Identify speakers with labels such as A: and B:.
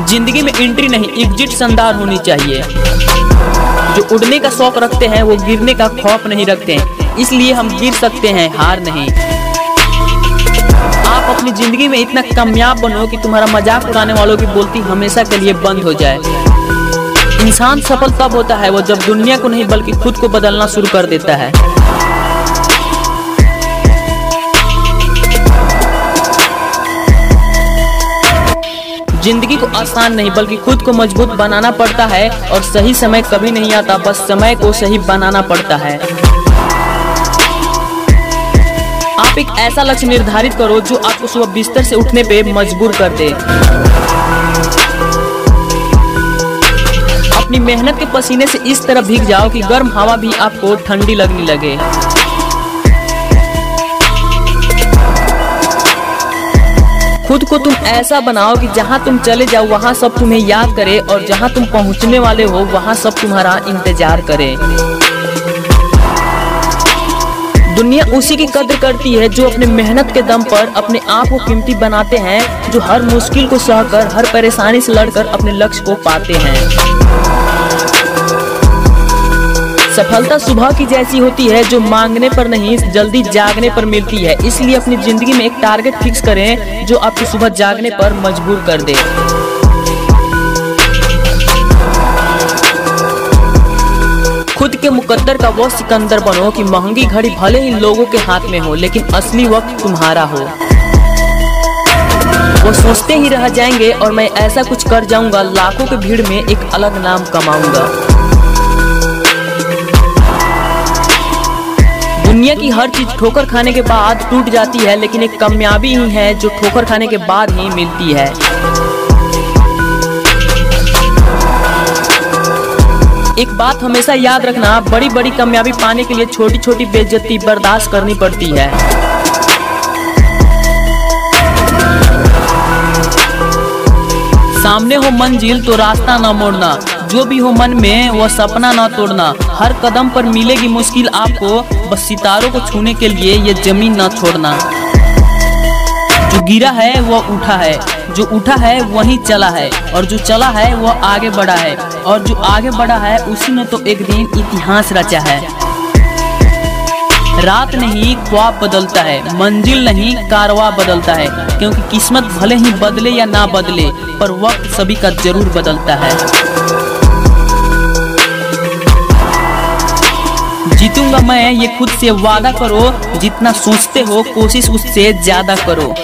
A: ज़िंदगी में एंट्री नहीं एग्जिट शानदार होनी चाहिए। जो उड़ने का शौक रखते हैं, वो गिरने का खौफ नहीं रखते इसलिए हम गिर सकते हैं, हार नहीं। आप अपनी ज़िंदगी में इतना कामयाब बनो कि तुम्हारा मज़ाक उड़ाने वालों की बोलती हमेशा के लिए बंद हो जाए। इंसान सफल तब होता है, वो जब दुनिया को नहीं, बल्कि खुद को बदलना शुरू कर देता है। ज़िंदगी को आसान नहीं, बल्कि खुद को मज़बूत बनाना पड़ता है और सही समय कभी नहीं आता, बस समय को सही बनाना पड़ता है। आप एक ऐसा लक्ष्य निर्धारित करो जो आपको सुबह बिस्तर से उठने पे मजबूर कर दे। अपनी मेहनत के पसीने से इस तरह भीग जाओ कि गर्म हवा भी आपको ठंडी लगने लगे। ऐसा बनाओ कि जहाँ तुम चले जाओ, वहाँ सब तुम्हें याद करे और जहाँ तुम पहुँचने वाले हो, वहाँ सब तुम्हारा इंतज़ार करे। दुनिया उसी की कद्र करती है जो अपने मेहनत के दम पर अपने आप को कीमती बनाते हैं, जो हर मुश्किल को सहकर, हर परेशानी से लड़कर अपने लक्ष्य को पाते हैं। सफलता सुबह की जैसी होती है, जो मांगने पर नहीं, जल्दी जागने पर मिलती है। इसलिए अपनी ज़िंदगी में एक टारगेट फिक्स करें, जो आपको सुबह जागने पर मजबूर कर दे। खुद के मुकद्दर का वो सिकंदर बनो कि महँगी घड़ी भले ही लोगों के हाथ में हो, लेकिन असली वक्त तुम्हारा हो। वो सोचते ही रह जाएँगे, और मैं ऐसा कुछ कर जाऊँगा, लाखों की भीड़ में एक अलग नाम कमाऊँगा। दुनिया की हर चीज़ ठोकर खाने के बाद टूट जाती है, लेकिन एक कामयाबी ही है जो ठोकर खाने के बाद ही मिलती है। एक बात हमेशा याद रखना बड़ी बड़ी कामयाबी पाने के लिए छोटी छोटी बेइज्जती बर्दाश्त करनी पड़ती है। सामने हो मंजिल तो रास्ता न मोड़ना। जो भी हो मन में वह सपना न तोड़ना। हर कदम पर मिलेगी मुश्किल आपको, बस सितारों को छूने के लिए ये ज़मीन न छोड़ना। जो गिरा है वह उठा है। जो उठा है, वही चला है। और जो चला है वह आगे बढ़ा है। और जो आगे बढ़ा है, उसी ने तो एक दिन इतिहास रचा है। रात नहीं, ख्वाब बदलता है। मंजिल नहीं, कारवा बदलता है। क्योंकि किस्मत भले ही बदले या ना बदले, पर वक्त सभी का ज़रूर बदलता है। जीतूँगा मैं ये खुद से वादा करो जितना सोचते हो कोशिश उससे ज़्यादा करो।